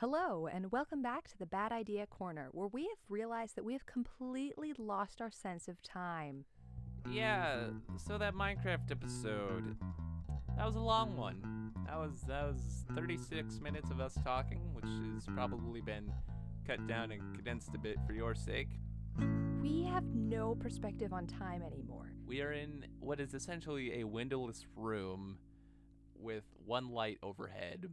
Hello, and welcome back to the Bad Idea Corner, where we have realized that we have completely lost our sense of time. Yeah, so that Minecraft episode, that was a long one. That was that was 36 minutes of us talking, which has probably been cut down and condensed a bit for your sake. We have no perspective on time anymore. We are in what is essentially a windowless room with one light overhead,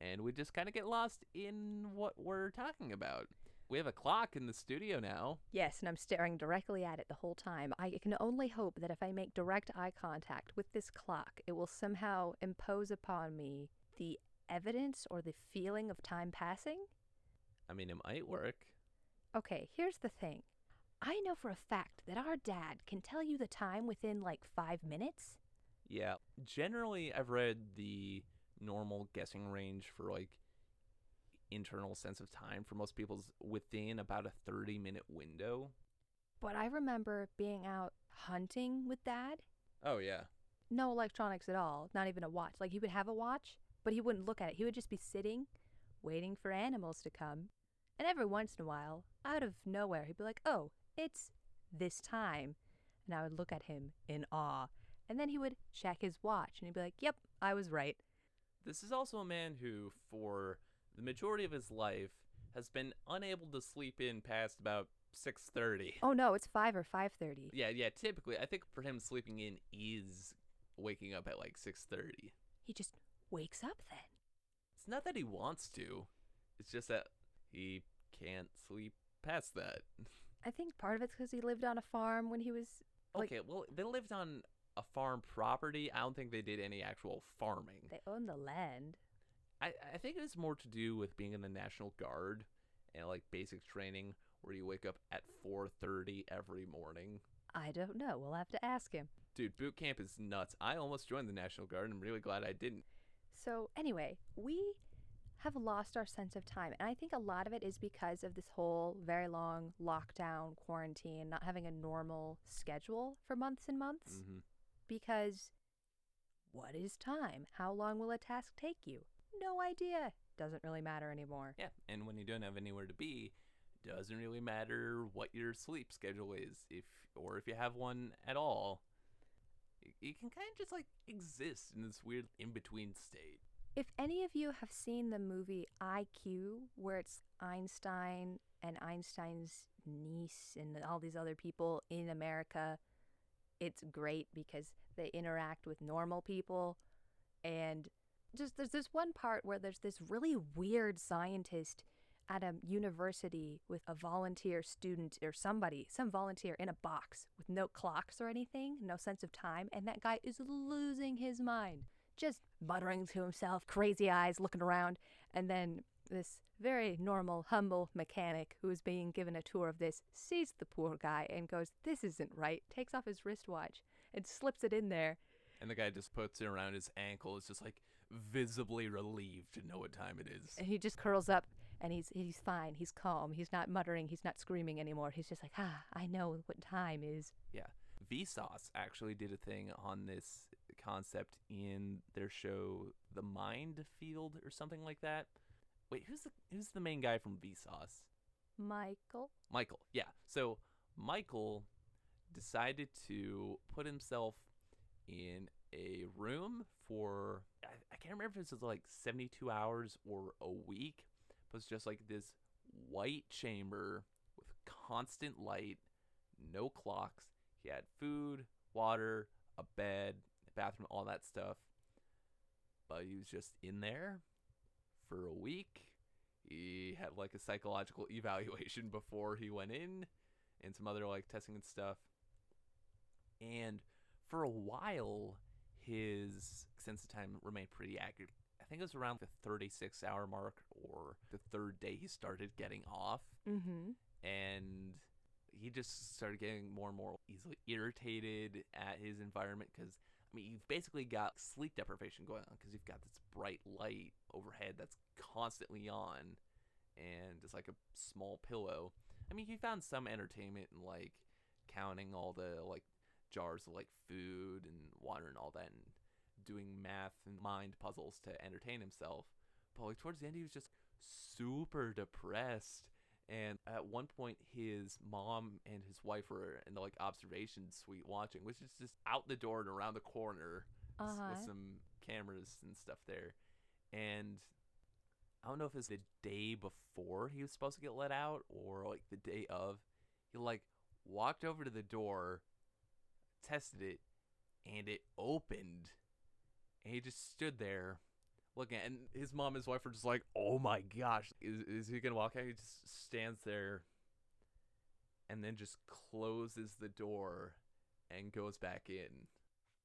and we just kind of get lost in what we're talking about. We have a clock in the studio now. Yes, and I'm staring directly at it the whole time. I can only hope that if I make direct eye contact with this clock, it will somehow impose upon me the evidence or the feeling of time passing. I mean, it might work. Okay, here's the thing. I know for a fact that our dad can tell you the time within like five minutes. Yeah, generally, I've read the normal guessing range for like internal sense of time for most people's within about a 30 minute window. But I remember being out hunting with dad. Oh, yeah. No electronics at all, not even a watch. Like he would have a watch, but he wouldn't look at it. He would just be sitting, waiting for animals to come. And every once in a while, out of nowhere, he'd be like, oh, it's this time. And I would look at him in awe. And then he would check his watch and he'd be like, yep, I was right. This is also a man who, for the majority of his life, has been unable to sleep in past about 6:30. Oh no, it's 5 or 5:30. Yeah, yeah, typically I think for him sleeping in is waking up at like 6:30. He just wakes up then. It's not that he wants to. It's just that he can't sleep past that. I think part of it's because he lived on a farm when he was like okay, well, they lived on a farm property. I don't think they did any actual farming. they own the land. I, I think it has more to do with being in the National Guard and like basic training where you wake up at 4:30 every morning. I don't know. We'll have to ask him. Dude, boot camp is nuts. I almost joined the National Guard and I'm really glad I didn't. So, anyway, we have lost our sense of time. And I think a lot of it is because of this whole very long lockdown, quarantine, not having a normal schedule for months and months. Mhm. Because what is time? How long will a task take you? No idea. Doesn't really matter anymore. Yeah, and when you don't have anywhere to be, doesn't really matter what your sleep schedule is, if or if you have one at all. You, can kind of just like exist in this weird in-between state. If any of you have seen the movie IQ, where it's Einstein and Einstein's niece and all these other people in America, it's great because they interact with normal people. And just there's this one part where there's this really weird scientist at a university with a volunteer student or somebody, some volunteer in a box with no clocks or anything, no sense of time, and that guy is losing his mind, just muttering to himself, crazy eyes looking around, and then this very normal, humble mechanic who is being given a tour of this sees the poor guy and goes, This isn't right, takes off his wristwatch and slips it in there. And the guy just puts it around his ankle. Is just like visibly relieved to know what time it is. And he just curls up and he's he's fine, he's calm, he's not muttering, he's not screaming anymore. He's just like, ah, I know what time is. Yeah. Vsauce actually did a thing on this concept in their show The Mind Field or something like that. Wait, who's the who's the main guy from Vsauce? Michael? Michael. Yeah. So Michael decided to put himself in a room for I, I can't remember if it was like 72 hours or a week, but it's just like this white chamber with constant light, no clocks. He had food, water, a bed, a bathroom, all that stuff. But he was just in there for a week. He had like a psychological evaluation before he went in and some other like testing and stuff. And for a while, his sense of time remained pretty accurate. I think it was around the 36 hour mark or the third day he started getting off. Mm-hmm. And he just started getting more and more easily irritated at his environment because, I mean, you've basically got sleep deprivation going on because you've got this bright light overhead that's constantly on and it's like a small pillow. I mean, he found some entertainment in like counting all the like jars of like food and water and all that and doing math and mind puzzles to entertain himself. But like towards the end, he was just super depressed. And at one point, his mom and his wife were in the like observation suite watching, which is just out the door and around the corner Uh-huh. with some cameras and stuff there. And I don't know if it's the day before he was supposed to get let out or like the day of. He like walked over to the door, tested it, and it opened. And he just stood there looking at and his mom and his wife are just like, Oh my gosh, is is he gonna walk out? He just stands there and then just closes the door and goes back in.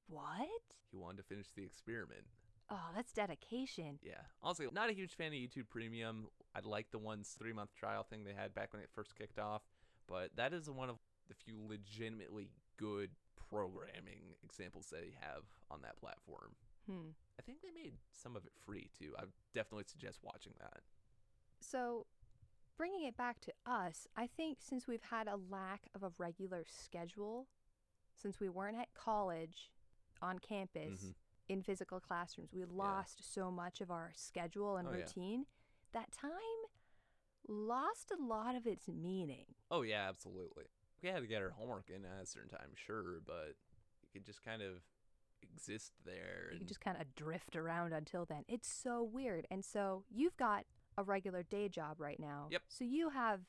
What? He wanted to finish the experiment. Oh, that's dedication. Yeah. Also, not a huge fan of YouTube Premium. I like the one's three month trial thing they had back when it first kicked off, but that is one of the few legitimately good programming examples they have on that platform. Hmm. I think they made some of it free too. I definitely suggest watching that. So, bringing it back to us, I think since we've had a lack of a regular schedule, since we weren't at college on campus Mhm. in physical classrooms, we lost so much of our schedule and Oh, yeah. routine. That time lost a lot of its meaning. Oh yeah, absolutely. We had to get our homework in at a certain time, sure, but you could just kind of exist there. You can just kind of drift around until then. It's so weird. And so you've got a regular day job right now. Yep. So you have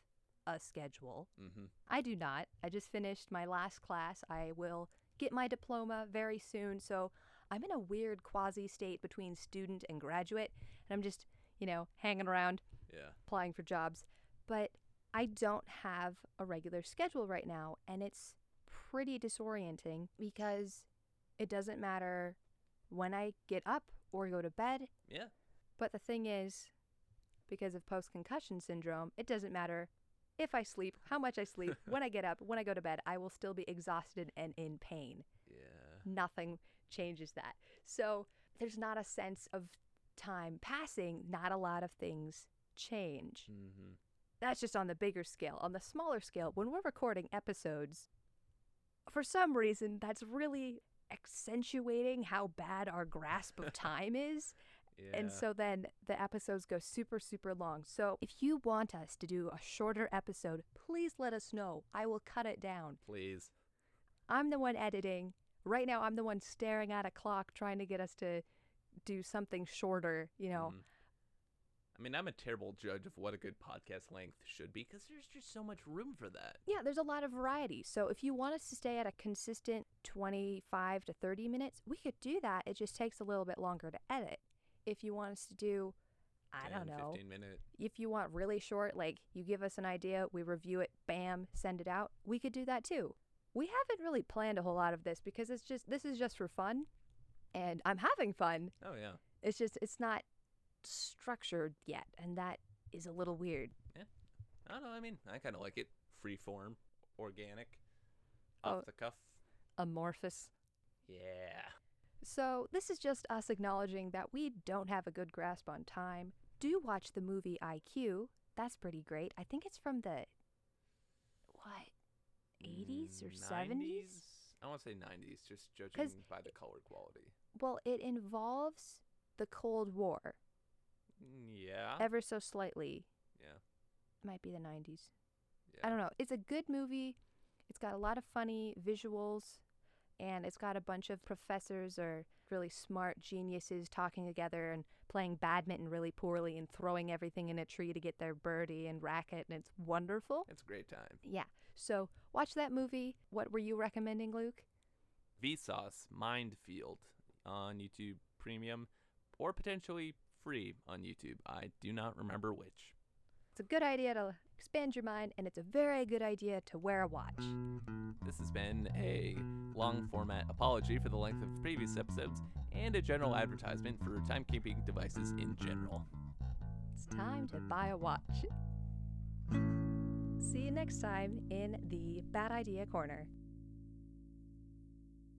a schedule. hmm I do not. I just finished my last class. I will get my diploma very soon. So I'm in a weird quasi state between student and graduate. And I'm just, you know, hanging around yeah, applying for jobs. But I don't have a regular schedule right now. And it's pretty disorienting because it doesn't matter when I get up or go to bed. yeah, But the thing is, because of post concussion syndrome, it doesn't matter if I sleep, how much I sleep, when I get up, when I go to bed, I will still be exhausted and in pain. yeah. Nothing changes that. So there's not a sense of time passing, not a lot of things change. hmm That's just on the bigger scale. On the smaller scale, when we're recording episodes, for some reason, that's really accentuating how bad our grasp of time is. Yeah. And so then the episodes go super, super long. So if you want us to do a shorter episode, please let us know. I will cut it down. please. I'm the one editing. Right now, I'm the one staring at a clock trying to get us to do something shorter, you know. Mhm. I mean, I'm a terrible judge of what a good podcast length should be because there's just so much room for that. Yeah, there's a lot of variety. So if you want us to stay at a consistent 25 to 30 minutes, we could do that. It just takes a little bit longer to edit. If you want us to do, I 10, don't know, 15 minute. if you want really short, like you give us an idea, we review it, bam, send it out, we could do that too. We haven't really planned a whole lot of this because it's just, this is just for fun. And I'm having fun. Oh yeah. It's just, it's not structured yet. And that is a little weird. Yeah. I don't know. I mean, I kind of like it. Free form, organic, Oh. the cuff. Amorphous. Yeah. So, this is just us acknowledging that we don't have a good grasp on time. Do watch the movie IQ. That's pretty great. I think it's from the what? 80s or 70s? I want to say 90s, just judging by the color quality. Well, it involves the Cold War Mm, yeah. ever so slightly. yeah. Might be the 90s. Yeah. I don't know. It's a good movie. It's got a lot of funny visuals and it's got a bunch of professors or really smart geniuses talking together and playing badminton really poorly and throwing everything in a tree to get their birdie and racket and it's wonderful. It's a great time. Yeah. So, watch that movie. What were you recommending, Luke? Vsauce Mindfield on YouTube Premium or potentially free on YouTube. I do not remember which. It's a good idea to expand your mind and it's a very good idea to wear a watch. This has been a long format apology for the length of previous episodes and a general advertisement for timekeeping devices in general. It's time to buy a watch. See you next time in the Bad Idea Corner.